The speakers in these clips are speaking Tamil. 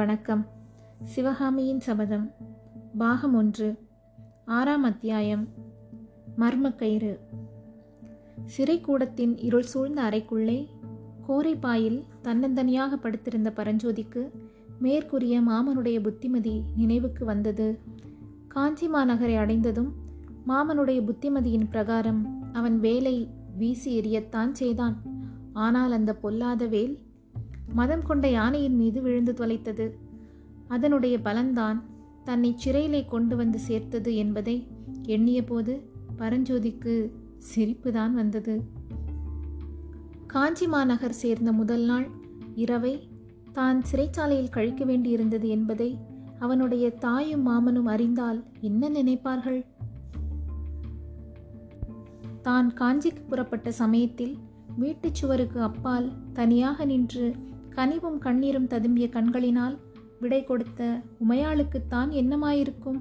வணக்கம். சிவகாமியின் சபதம். பாகம் ஒன்று. ஆறாம் அத்தியாயம். மர்மக்கயிறு. சிறைக்கூடத்தின் இருள் சூழ்ந்த அறைக்குள்ளே கோரைப்பாயில் தன்னந்தனியாக படுத்திருந்த பரஞ்சோதிக்கு மேற்கூறிய மாமனுடைய புத்திமதி நினைவுக்கு வந்தது. காஞ்சி மாநகரை அடைந்ததும் மாமனுடைய புத்திமதியின் பிரகாரம் அவன் வேலை வீசி எறியத்தான் செய்தான். ஆனால் அந்த பொல்லாத வேல் மதம் கொண்ட யானையின் மீது விழுந்து தொலைத்தது. அதனுடைய பலன்தான் தன்னை சிறையிலே கொண்டு வந்து சேர்த்தது என்பதை எண்ணியபோது பரஞ்சோதிக்கு சிரிப்புதான் வந்தது. காஞ்சி மாநகர் சேர்ந்த முதல் நாள் இரவை தான் சிறைச்சாலையில் கழிக்க வேண்டியிருந்தது என்பதை அவனுடைய தாயும் மாமனும் அறிந்தால் என்ன நினைப்பார்கள்? தான் காஞ்சிக்கு புறப்பட்ட சமயத்தில் வீட்டுச் சுவருக்கு அப்பால் தனியாக நின்று கனிவும் கண்ணீரும் ததும்பிய கண்களினால் விடை கொடுத்த உமையாளுக்குத்தான் என்னமாயிருக்கும்?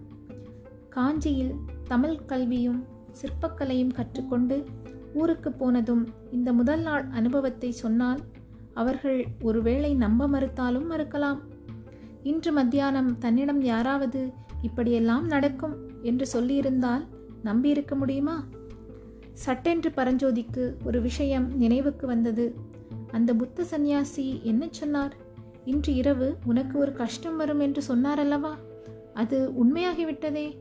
காஞ்சியில் தமிழ் கல்வியும் சிற்பக்கலையும் கற்றுக்கொண்டு ஊருக்கு போனதும் இந்த முதல் நாள் அனுபவத்தை சொன்னால் அவர்கள் ஒருவேளை நம்ப மறுத்தாலும் மறுக்கலாம். இன்று மத்தியானம் தன்னிடம் யாராவது இப்படியெல்லாம் நடக்கும் என்று சொல்லியிருந்தால் நம்பியிருக்க முடியுமா? சட்டென்று பரஞ்சோதிக்கு ஒரு விஷயம் நினைவுக்கு வந்தது. அந்த புத்த சந்நியாசி என்ன சொன்னார்? இன்று இரவு உனக்கு ஒரு கஷ்டம் வரும் என்று சொன்னார் அல்லவா அது உண்மையாகிவிட்டதே.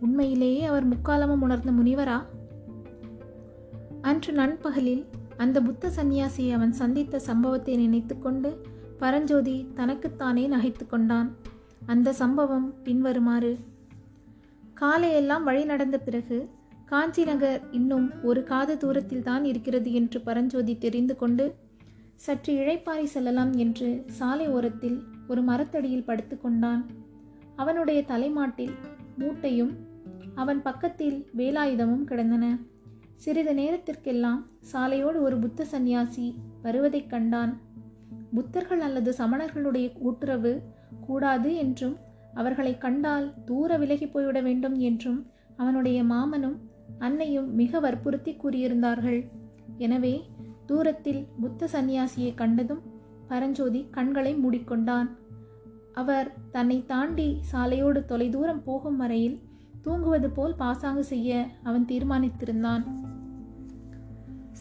உண்மையிலேயே அவர் முக்காலமும் உணர்ந்த முனிவரா? அன்று நண்பகலில் அந்த புத்த சந்நியாசியை அவன் சந்தித்த சம்பவத்தை நினைத்துக்கொண்டு பரஞ்சோதி தனக்குத்தானே நகைத்து கொண்டான். அந்த சம்பவம் பின்வருமாறு. காலையெல்லாம் வழி நடந்த பிறகு காஞ்சி நகர் இன்னும் ஒரு காத தூரத்தில் தான் இருக்கிறது என்று பரஞ்சோதி தெரிந்து கொண்டு சற்று இழைப்பாரி செல்லலாம் என்று சாலை ஓரத்தில் ஒரு மரத்தடியில் படுத்துக்கொண்டான் அவனுடைய தலைமாட்டில் மூட்டையும் அவன் பக்கத்தில் வேலாயுதமும் கிடந்தன. சிறிது நேரத்திற்கெல்லாம் சாலையோடு ஒரு புத்த சந்நியாசி வருவதைக் கண்டான். புத்தர்கள் அல்லது சமணர்களுடைய கூட்டுறவு கூடாது என்றும் அவர்களை கண்டால் தூர விலகி போய்விட வேண்டும் என்றும் அவனுடைய மாமனும் அன்னையும் மிக வற்புறுத்தி கூறியிருந்தார்கள். எனவே தூரத்தில் புத்த சந்நியாசியை கண்டதும் பரஞ்சோதி கண்களை மூடிக்கொண்டான். அவர் தன்னை தாண்டி சாலையோடு தொலைதூரம் போகும் வரையில் தூங்குவது போல் பாசாங்கு செய்ய அவன் தீர்மானித்திருந்தான்.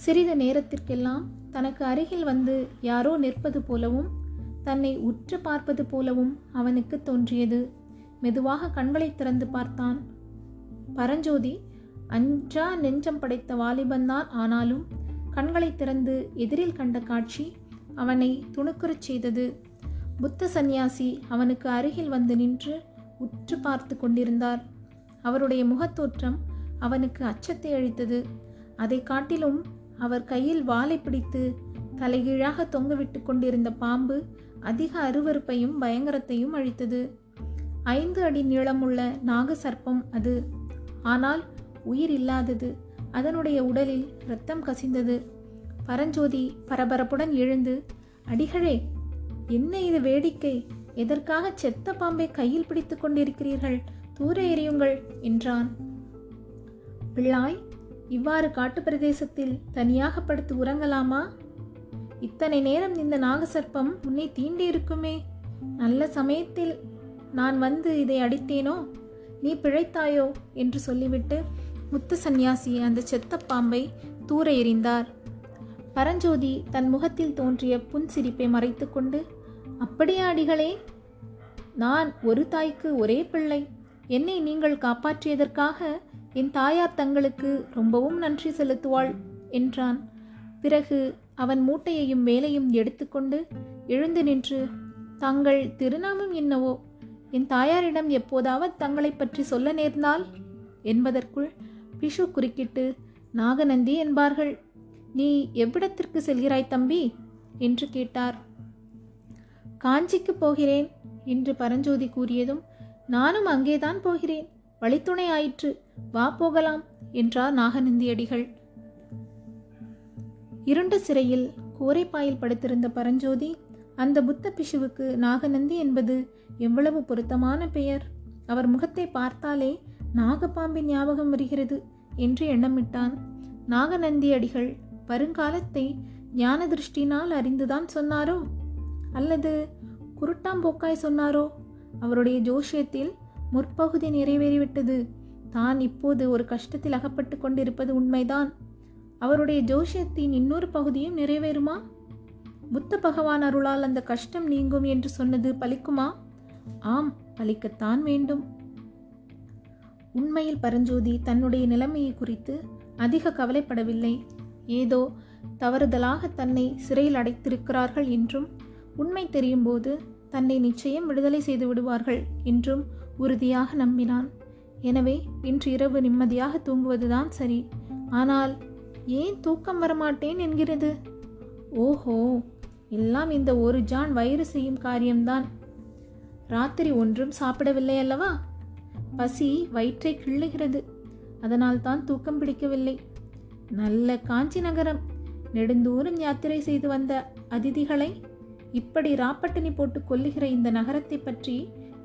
சிறிது நேரத்திற்கெல்லாம் தனக்கு அருகில் வந்து யாரோ நிற்பது போலவும் தன்னை உற்று பார்ப்பது போலவும் அவனுக்கு தோன்றியது. மெதுவாக கண்களை திறந்து பார்த்தான். பரஞ்சோதி அஞ்சா நெஞ்சம் படைத்த வாலிபன்தான் ஆனாலும் கண்களை திறந்து எதிரில் கண்ட காட்சி அவனை துணுக்குறச் செய்தது. புத்த சந்நியாசி அவனுக்கு அருகில் வந்து நின்று உற்று பார்த்து கொண்டிருந்தார். அவருடைய முகத்தோற்றம் அவனுக்கு அச்சத்தை அளித்தது. அதை காட்டிலும் அவர் கையில் வாளை பிடித்து தலைகீழாக தொங்கவிட்டு கொண்டிருந்த பாம்பு அதிக அருவறுப்பையும் பயங்கரத்தையும் அழித்தது. ஐந்து அடி நீளமுள்ள நாக சர்ப்பம் அது. ஆனால் உயிர் இல்லாதது. அதனுடைய உடலில் இரத்தம் கசிந்தது. பரஞ்சோதி பரபரப்புடன் எழுந்து அடிகளே என்ன இது வேடிக்கை? எதற்காக செத்த பாம்பை கையில் பிடித்து கொண்டிருக்கிறீர்கள்? தூர எறியுங்கள் என்றான். பிள்ளாய் இவ்வாறு காட்டு பிரதேசத்தில் தனியாக படுத்து உறங்கலாமா? இத்தனை நேரம் இந்த நாகசர்ப்பம் உன்னை தீண்டி இருக்குமே. நல்ல சமயத்தில் நான் வந்து இதை அடித்தேனோ? நீ பிழைத்தாயோ? என்று சொல்லிவிட்டு முத்து சந்நியாசி அந்த செத்த பாம்பை தூர எறிந்தார். பரஞ்சோதி தன் முகத்தில் தோன்றிய புன்சிரிப்பை மறைத்துக்கொண்டு அப்படியே அடிகளே நான் ஒரு தாய்க்கு ஒரே பிள்ளை. என்னை நீங்கள் காப்பாற்றியதற்காக என் தாயார் தங்களுக்கு ரொம்பவும் நன்றி செலுத்துவாள் என்றான். பிறகு அவன் மூட்டையையும் வேலையும் எடுத்துக்கொண்டு எழுந்து நின்று தங்கள் திருநாமம் என்னவோ? என் தாயாரிடம் எப்போதாவது தங்களை பற்றி சொல்ல நேர்ந்தால்? என்பதற்குள் பிஷு குறுக்கிட்டு நாகநந்தி என்பார்கள். நீ எவ்விடத்திற்கு செல்கிறாய் தம்பி? என்று கேட்டார். காஞ்சிக்கு போகிறேன் என்று பரஞ்சோதி கூறியதும் நானும் அங்கேதான் போகிறேன். வழித்துணை ஆயிற்று. வா போகலாம் என்றார் நாகநந்தி அடிகள் இருண்ட சிறையில் கோரைப்பாயில் படுத்திருந்த பரஞ்சோதி அந்த புத்த பிஷுவுக்கு நாகநந்தி என்பது எவ்வளவு பொருத்தமான பெயர்? அவர் முகத்தை பார்த்தாலே நாகப்பாம்பின் ஞாபகம் வருகிறது என்று எண்ணமிட்டான். நாகநந்தி அடிகள் வருங்காலத்தை ஞான திருஷ்டினால் அறிந்துதான் சொன்னாரோ? அல்லது குருட்டாம்போக்காய் சொன்னாரோ? அவருடைய ஜோஷியத்தில் முற்பகுதி நிறைவேறிவிட்டது. தான் இப்போது ஒரு கஷ்டத்தில் அகப்பட்டு கொண்டிருப்பது உண்மைதான். அவருடைய ஜோஷியத்தின் இன்னொரு பகுதியும் நிறைவேறுமா? புத்த பகவான் அருளால் அந்த கஷ்டம் நீங்கும் என்று சொன்னது பலிக்குமா? ஆம் பலிக்கத்தான் வேண்டும். உண்மையில் பரஞ்சோதி தன்னுடைய நிலைமையை குறித்து அதிக கவலைப்படவில்லை. ஏதோ தவறுதலாக தன்னை சிறையில் அடைத்திருக்கிறார்கள் என்றும் உண்மை தெரியும்போது தன்னை நிச்சயம் விடுதலை செய்து விடுவார்கள் என்றும் உறுதியாக நம்பினான். எனவே இன்று இரவு நிம்மதியாக தூங்குவதுதான் சரி. ஆனால் ஏன் தூக்கம் வரமாட்டேன் என்கிறது? ஓஹோ எல்லாம் இந்த ஒரு ஜான் வயிறு செய்யும் காரியம்தான். ராத்திரி ஒன்றும் சாப்பிடவில்லை அல்லவா? பசி வயிற்றை கிள்ளுகிறது. அதனால் தான் தூக்கம் பிடிக்கவில்லை. நல்ல காஞ்சி நகரம். நெடுந்தூரம் யாத்திரை செய்து வந்த அதிதிகளை இப்படி ராப்பட்டினி போட்டு கொல்லுகிற இந்த நகரத்தை பற்றி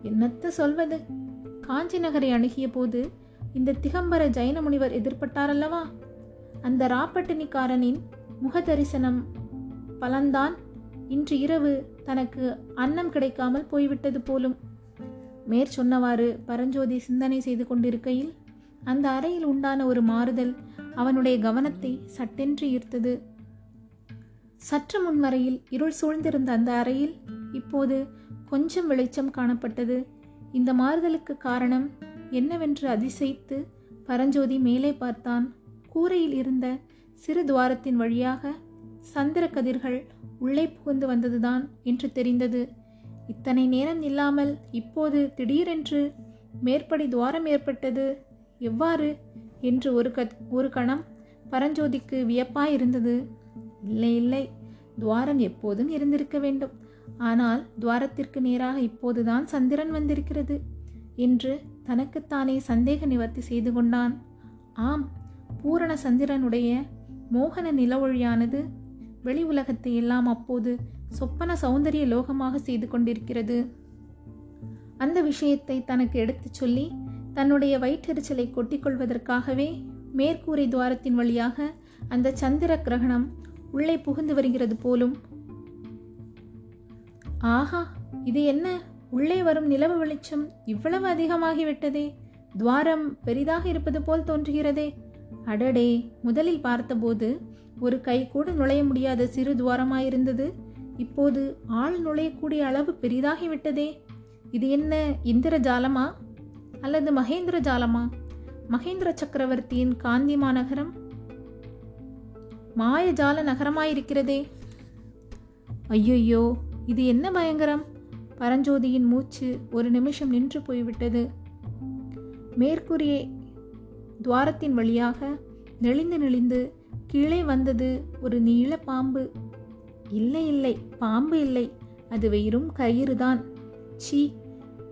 என்னத்த சொல்வது? காஞ்சி நகரை அணுகிய போது இந்த திகம்பர ஜைன முனிவர் எதிர்பட்டாரல்லவா? அந்த ராப்பட்டினிக்காரனின் முக தரிசனம் பலன்தான் இன்று இரவு தனக்கு அன்னம் கிடைக்காமல் போய்விட்டது போலும். மேற் சொன்னவாறு பரஞ்சோதி சிந்தனை செய்து கொண்டிருக்கையில் அந்த அறையில் உண்டான ஒரு மாறுதல் அவனுடைய கவனத்தை சட்டென்று ஈர்த்தது. சற்று முன்வரையில் இருள் சூழ்ந்திருந்த அந்த அறையில் இப்போது கொஞ்சம் வெளிச்சம் காணப்பட்டது. இந்த மாறுதலுக்கு காரணம் என்னவென்று அதிசயித்து பரஞ்சோதி மேலே பார்த்தான். கூரையில் இருந்த சிறு துவாரத்தின் வழியாக சந்திர கதிர்கள் உள்ளே புகுந்து வந்ததுதான் என்று தெரிந்தது. இத்தனை நேரம் இல்லாமல் இப்போது திடீரென்று மேற்படி துவாரம் ஏற்பட்டது. எவ்வாறு? என்று ஒரு க ஒரு கணம் பரஞ்சோதிக்கு வியப்பாய் இருந்தது. இல்லை இல்லை. துவாரம் எப்போதும் இருந்திருக்க வேண்டும். ஆனால் துவாரத்திற்கு நேராக இப்போதுதான் சந்திரன் வந்திருக்கிறது என்று தனக்குத்தானே சந்தேக நிவர்த்தி செய்து கொண்டான். ஆம் பூரண சந்திரனுடைய மோகன நிலவொழியானது வெளி உலகத்தை எல்லாம் அப்போது சொப்பன சௌந்தரிய லோகமாக செய்து கொண்டிருக்கிறது. அந்த விஷயத்தை தனக்கு எடுத்துச் சொல்லி தன்னுடைய வயிற்றெரிச்சலை கொட்டிக்கொள்வதற்காகவே மேற்கூரை துவாரத்தின் வழியாக அந்த சந்திர கிரகணம் உள்ளே புகுந்து வருகிறது போலும். ஆஹா இது என்ன? உள்ளே வரும் நிலவு வெளிச்சம் இவ்வளவு அதிகமாகிவிட்டதே. துவாரம் பெரிதாக இருப்பது போல் தோன்றுகிறதே. அடடே முதலில் பார்த்தபோது ஒரு கை கூட நுழைய முடியாத சிறு துவாரமாயிருந்தது. இப்போது ஆள் நுழையக்கூடிய அளவு பெரிதாகிவிட்டதே. இது என்ன இந்திர ஜாலமா? அல்லது மகேந்திர ஜாலமா? மகேந்திர சக்கரவர்த்தியின் காந்தி மாநகரம் மாயஜால நகரமாயிருக்கிறதே. ஐயையோ இது என்ன பயங்கரம்? பரஞ்சோதியின் மூச்சு ஒரு நிமிஷம் நின்று போய்விட்டது. மேற்கூறிய துவாரத்தின் வழியாக நெளிந்து நெளிந்து கீழே வந்தது ஒரு நீள பாம்பு. இல்லை இல்லை பாம்பு இல்லை அது வெறும் கயிறுதான். சீ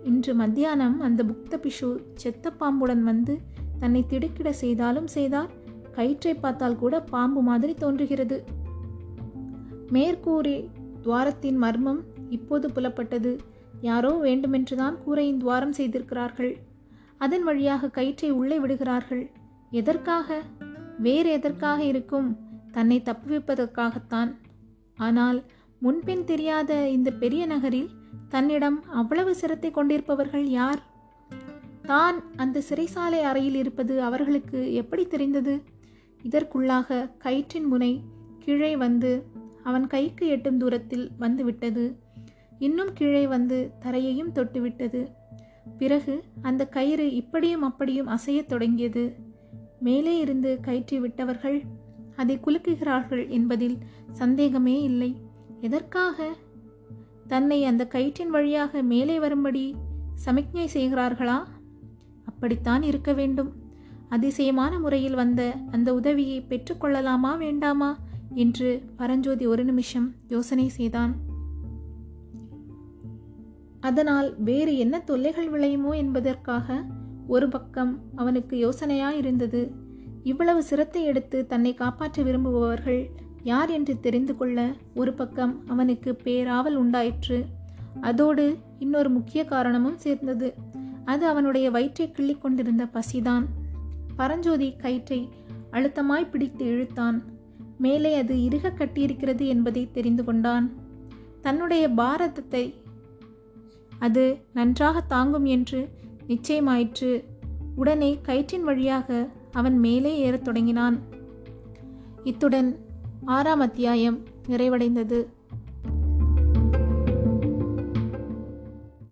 இன்று மத்தியானம் அந்த புக்த பிஷு செத்த பாம்புடன் வந்து தன்னை திடுக்கிட செய்தாலும் செய்தார் கயிற்றை பார்த்தால் கூட பாம்பு மாதிரி தோன்றுகிறது. மேற்கூரை துவாரத்தின் மர்மம் இப்போது புலப்பட்டது. யாரோ வேண்டுமென்றுதான் கூரையின் துவாரம் செய்திருக்கிறார்கள். அதன் வழியாக கயிற்றை உள்ளே விடுகிறார்கள். எதற்காக? வேறு எதற்காக இருக்கும்? தன்னை தப்புவிப்பதற்காகத்தான். ஆனால் முன்பின் தெரியாத இந்த பெரிய நகரில் தன்னிடம் அவ்வளவு சிரத்தை கொண்டிருப்பவர்கள் யார்? தான் அந்த சிறைசாலை அறையில் இருப்பது அவர்களுக்கு எப்படி தெரிந்தது? இதற்குள்ளாக கயிற்றின் முனை கீழே வந்து அவன் கைக்கு எட்டும் தூரத்தில் வந்துவிட்டது இன்னும் கீழே வந்து தரையையும் தொட்டுவிட்டது. பிறகு அந்த கயிறு இப்படியும் அப்படியும் அசையத் தொடங்கியது. மேலே இருந்து கயிற்றி விட்டவர்கள் அதை குலுக்குகிறார்கள் என்பதில் சந்தேகமே இல்லை. எதற்காக? தன்னை அந்த கயிற்றின் வழியாக மேலே வரும்படி சமிக்ஞை செய்கிறார்களா? அப்படித்தான் இருக்க வேண்டும். அதிசயமான முறையில் வந்த அந்த உதவியை பெற்றுக்கொள்ளலாமா வேண்டாமா? என்று பரஞ்சோதி ஒரு நிமிஷம் யோசனை செய்தான். அதனால் வேறு என்ன தொல்லைகள் விளையுமோ என்பதற்காக ஒரு பக்கம் அவனுக்கு யோசனையாயிருந்தது. இவ்வளவு சிரத்தை எடுத்து தன்னை காப்பாற்ற விரும்புபவர்கள் யார் என்று தெரிந்து கொள்ள ஒரு பக்கம் அவனுக்கு பேராவல் உண்டாயிற்று. அதோடு இன்னொரு முக்கிய காரணமும் சேர்ந்தது. அது அவனுடைய வயிற்றை கிள்ளி கொண்டிருந்த பசிதான். பரஞ்சோதி கயிற்றை அழுத்தமாய் பிடித்து இழுத்தான். மேலே அது இறுக கட்டியிருக்கிறது என்பதை தெரிந்து கொண்டான். தன்னுடைய பாரதத்தை அது நன்றாக தாங்கும் என்று நிச்சயமாயிற்று. உடனே கயிற்றின் வழியாக அவன் மேலே ஏறத் தொடங்கினான். இத்துடன் ஆறாம் அத்தியாயம் நிறைவடைந்தது.